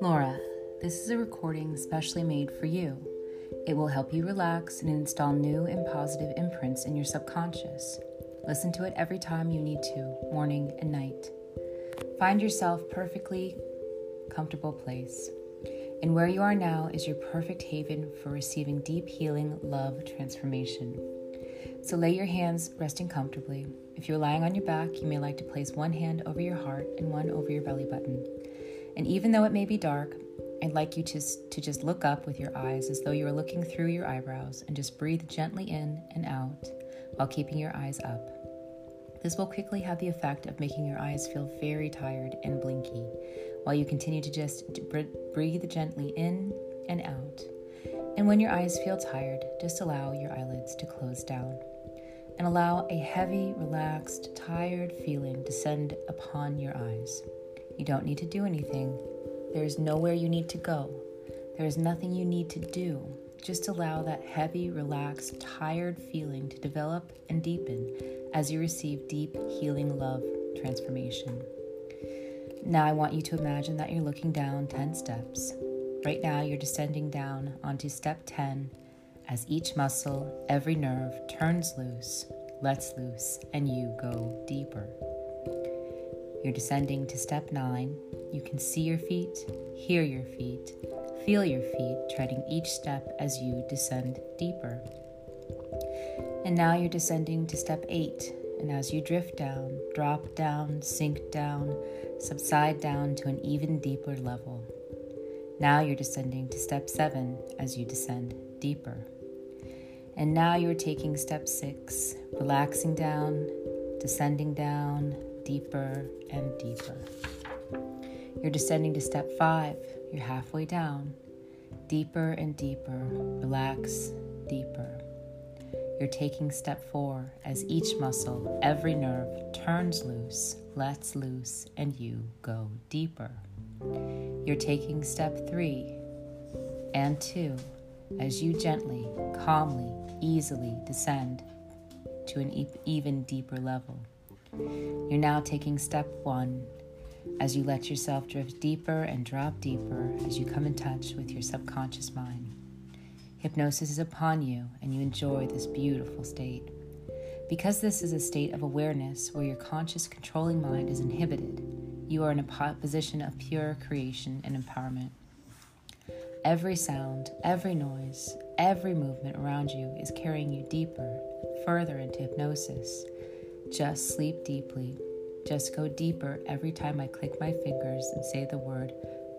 Laura, this is a recording specially made for you. It will help you relax and install new and positive imprints in your subconscious. Listen to it every time you need to, morning and night. Find yourself perfectly comfortable place. And where you are now is your perfect haven for receiving deep healing, love, transformation. So lay your hands resting comfortably. If you're lying on your back, you may like to place one hand over your heart and one over your belly button. And even though it may be dark, I'd like you to, to just look up with your eyes as though you were looking through your eyebrows and just breathe gently in and out while keeping your eyes up. This will quickly have the effect of making your eyes feel very tired and blinky while you continue to just breathe gently in and out. And when your eyes feel tired, just allow your eyelids to close down and allow a heavy, relaxed, tired feeling descend upon your eyes. You don't need to do anything. There is nowhere you need to go. There is nothing you need to do. Just allow that heavy, relaxed, tired feeling to develop and deepen as you receive deep, healing love transformation. Now, I want you to imagine that you're looking down 10 steps. Right now, you're descending down onto step 10 as each muscle, every nerve turns loose, lets loose, and you go deeper. You're descending to step 9. You can see your feet, hear your feet, feel your feet treading each step as you descend deeper. And now you're descending to step 8 and as you drift down, drop down, sink down, subside down to an even deeper level. Now you're descending to step seven as you descend deeper. And now you're taking step six, relaxing down, descending down, deeper and deeper. You're descending to step five, you're halfway down, deeper and deeper, relax deeper. You're taking step four as each muscle, every nerve turns loose, lets loose, and you go deeper. You're taking step three and two as you gently, calmly, easily descend to an e- even deeper level. You're now taking step one as you let yourself drift deeper and drop deeper as you come in touch with your subconscious mind. Hypnosis is upon you, and you enjoy this beautiful state. Because this is a state of awareness where your conscious controlling mind is inhibited, you are in a position of pure creation and empowerment. Every sound, every noise, every movement around you is carrying you deeper, further into hypnosis. Just sleep deeply. Just go deeper every time I click my fingers and say the word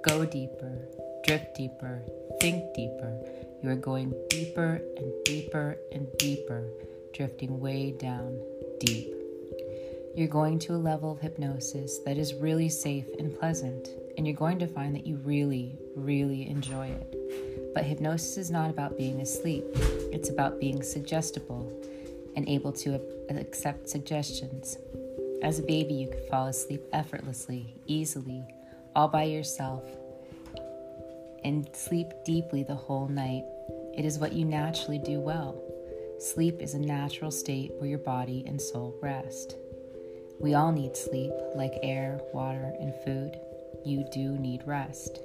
go deeper, drift deeper, think deeper you are going deeper and deeper and deeper, drifting way down deep. You're going to a level of hypnosis that is really safe and pleasant, and you're going to find that you really, really enjoy it. But hypnosis is not about being asleep, it's about being suggestible and able to accept suggestions. As a baby, you could fall asleep effortlessly, easily, all by yourself, and sleep deeply the whole night. It is what you naturally do well. Sleep is a natural state where your body and soul rest. We all need sleep, like air, water, and food. You do need rest.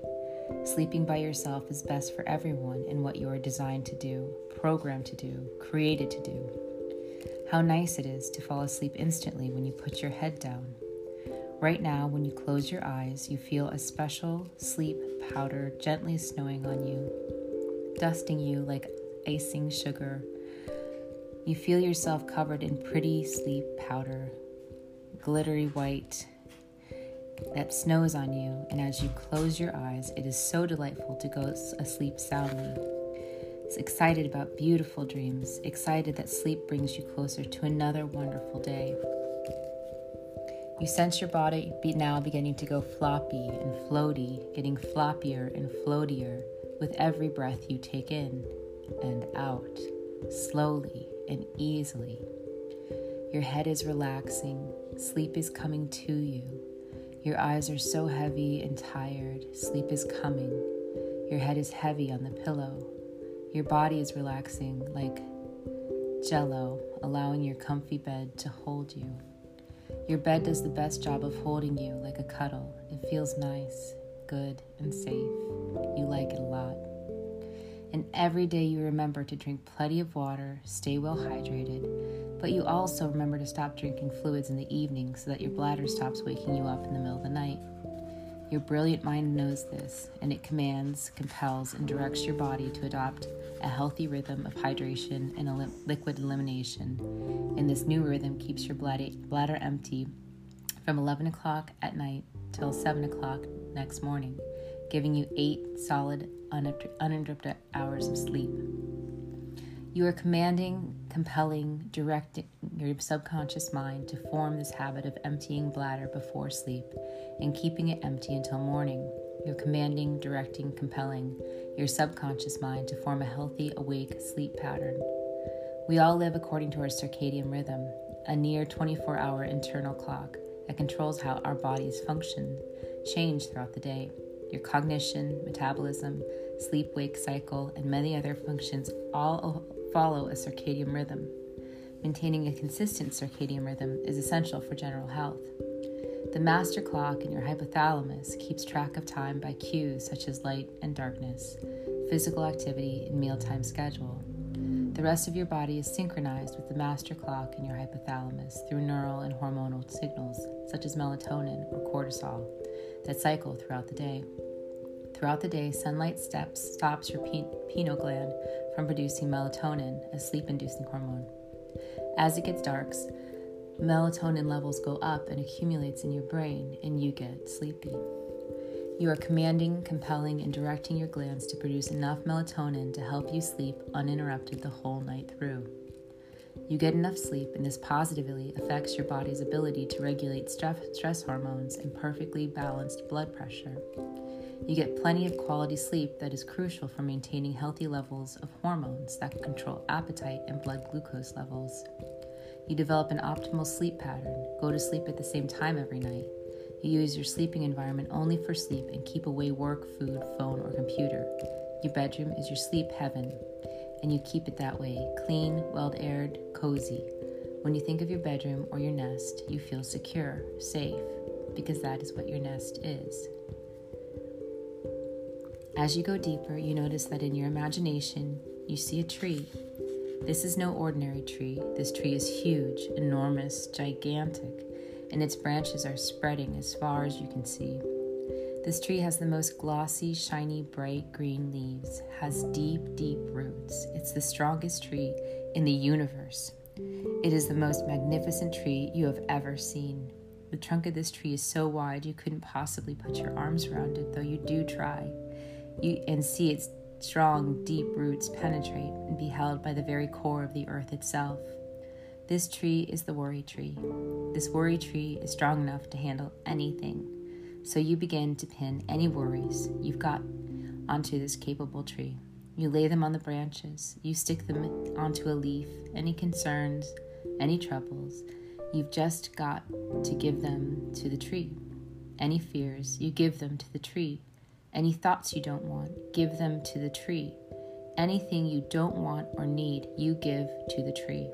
Sleeping by yourself is best for everyone in what you are designed to do, programmed to do, created to do. How nice it is to fall asleep instantly when you put your head down. Right now, when you close your eyes, you feel a special sleep powder gently snowing on you dusting you like icing sugar. You feel yourself covered in pretty sleep powder, glittery white that snows on you, and as you close your eyes, it is so delightful to go asleep soundly. It's excited about beautiful dreams, excited that sleep brings you closer to another wonderful day. You sense your body be now beginning to go floppy and floaty, getting floppier and floatier with every breath you take in and out, slowly and easily. Your head is relaxing, sleep is coming to you. Your eyes are so heavy and tired, sleep is coming. Your head is heavy on the pillow. Your body is relaxing like jello, allowing your comfy bed to hold you. Your bed does the best job of holding you like a cuddle. It feels nice, good, and safe. You like it a lot. And every day you remember to drink plenty of water, stay well hydrated, but you also remember to stop drinking fluids in the evening so that your bladder stops waking you up in the middle of the night. Your brilliant mind knows this, and it commands, compels, and directs your body to adopt a healthy rhythm of hydration and elim- liquid elimination. And this new rhythm keeps your bladder empty from 11 o'clock at night till 7 o'clock next morning, giving you eight solid, uninterrupted hours of sleep. You are commanding, compelling, directing your subconscious mind to form this habit of emptying bladder before sleep and keeping it empty until morning. You're commanding, directing, compelling your subconscious mind to form a healthy, awake sleep pattern. We all live according to our circadian rhythm, a near 24 hour internal clock that controls how our bodies function, change throughout the day. Your cognition, metabolism, sleep wake cycle, and many other functions all follow a circadian rhythm. Maintaining a consistent circadian rhythm is essential for general health. The master clock in your hypothalamus keeps track of time by cues such as light and darkness, physical activity, and mealtime schedule. The rest of your body is synchronized with the master clock in your hypothalamus through neural and hormonal signals such as melatonin or cortisol that cycle throughout the day. Throughout the day, sunlight steps stops your pineal gland from producing melatonin, a sleep inducing hormone. As it gets dark, melatonin levels go up and accumulates in your brain, and you get sleepy. You are commanding, compelling, and directing your glands to produce enough melatonin to help you sleep uninterrupted the whole night through. You get enough sleep, and this positively affects your body's ability to regulate stress hormones and perfectly balanced blood pressure. You get plenty of quality sleep that is crucial for maintaining healthy levels of hormones that control appetite and blood glucose levels. You develop an optimal sleep pattern, go to sleep at the same time every night. You use your sleeping environment only for sleep and keep away work, food, phone, or computer. Your bedroom is your sleep heaven, and you keep it that way clean, well aired, cozy. When you think of your bedroom or your nest, you feel secure, safe, because that is what your nest is. As you go deeper, you notice that in your imagination, you see a tree this is no ordinary tree. This tree is huge, enormous, gigantic, and its branches are spreading as far as you can see. This tree has the most glossy, shiny, bright green leaves, has deep, deep roots. It's the strongest tree in the universe. It is the most magnificent tree you have ever seen. The trunk of this tree is so wide you couldn't possibly put your arms around it, though you do try. You and see its strong, deep roots penetrate and be held by the very core of the earth itself. This tree is the worry tree. This worry tree is strong enough to handle anything. So you begin to pin any worries you've got onto this capable tree. You lay them on the branches, you stick them onto a leaf, any concerns, any troubles, you've just got to give them to the tree. Any fears, you give them to the tree. Any thoughts you don't want, give them to the tree. Anything you don't want or need, you give to the tree.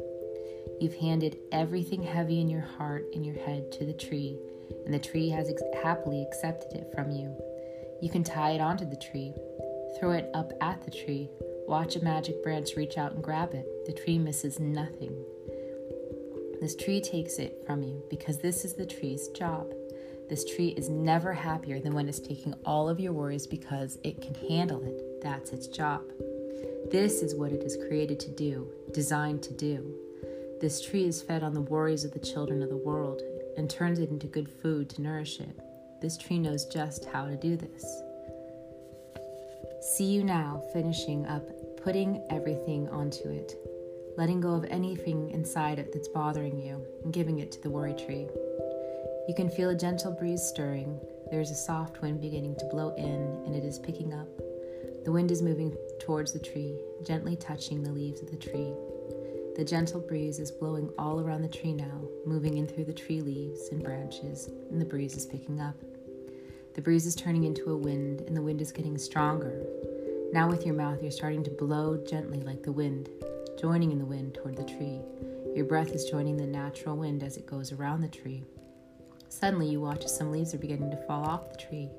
You've handed everything heavy in your heart and your head to the tree, and the tree has ex- happily accepted it from you. You can tie it onto the tree, throw it up at the tree, watch a magic branch reach out and grab it. The tree misses nothing. This tree takes it from you because this is the tree's job. This tree is never happier than when it's taking all of your worries because it can handle it. That's its job. This is what it is created to do, designed to do. This tree is fed on the worries of the children of the world and turns it into good food to nourish it. This tree knows just how to do this. See you now finishing up putting everything onto it, letting go of anything inside it that's bothering you, and giving it to the worry tree. You can feel a gentle breeze stirring. There is a soft wind beginning to blow in, and it is picking up. The wind is moving towards the tree, gently touching the leaves of the tree. The gentle breeze is blowing all around the tree now, moving in through the tree leaves and branches, and the breeze is picking up. The breeze is turning into a wind, and the wind is getting stronger. Now, with your mouth, you're starting to blow gently like the wind, joining in the wind toward the tree. Your breath is joining the natural wind as it goes around the tree. Suddenly, you watch as some leaves are beginning to fall off the tree.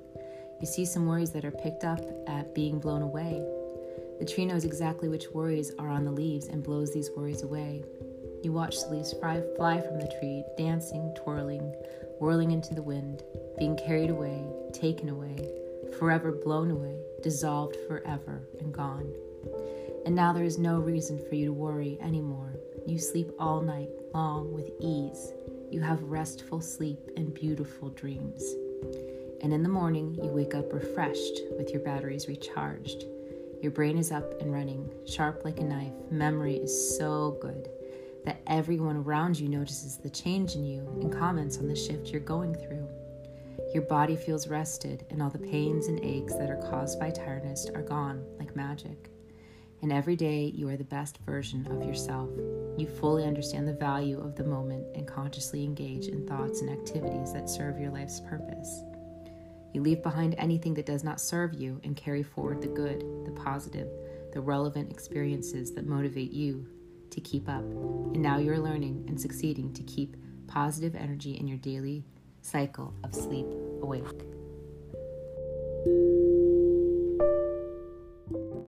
You see some worries that are picked up at being blown away. The tree knows exactly which worries are on the leaves and blows these worries away. You watch the leaves fly, fly from the tree, dancing, twirling, whirling into the wind, being carried away, taken away, forever blown away, dissolved forever and gone. And now there is no reason for you to worry anymore. You sleep all night long with ease. You have restful sleep and beautiful dreams. And in the morning, you wake up refreshed with your batteries recharged. Your brain is up and running, sharp like a knife. Memory is so good that everyone around you notices the change in you and comments on the shift you're going through. Your body feels rested, and all the pains and aches that are caused by tiredness are gone like magic. And every day, you are the best version of yourself. You fully understand the value of the moment and consciously engage in thoughts and activities that serve your life's purpose. You leave behind anything that does not serve you and carry forward the good, the positive, the relevant experiences that motivate you to keep up. And now you're learning and succeeding to keep positive energy in your daily cycle of sleep awake.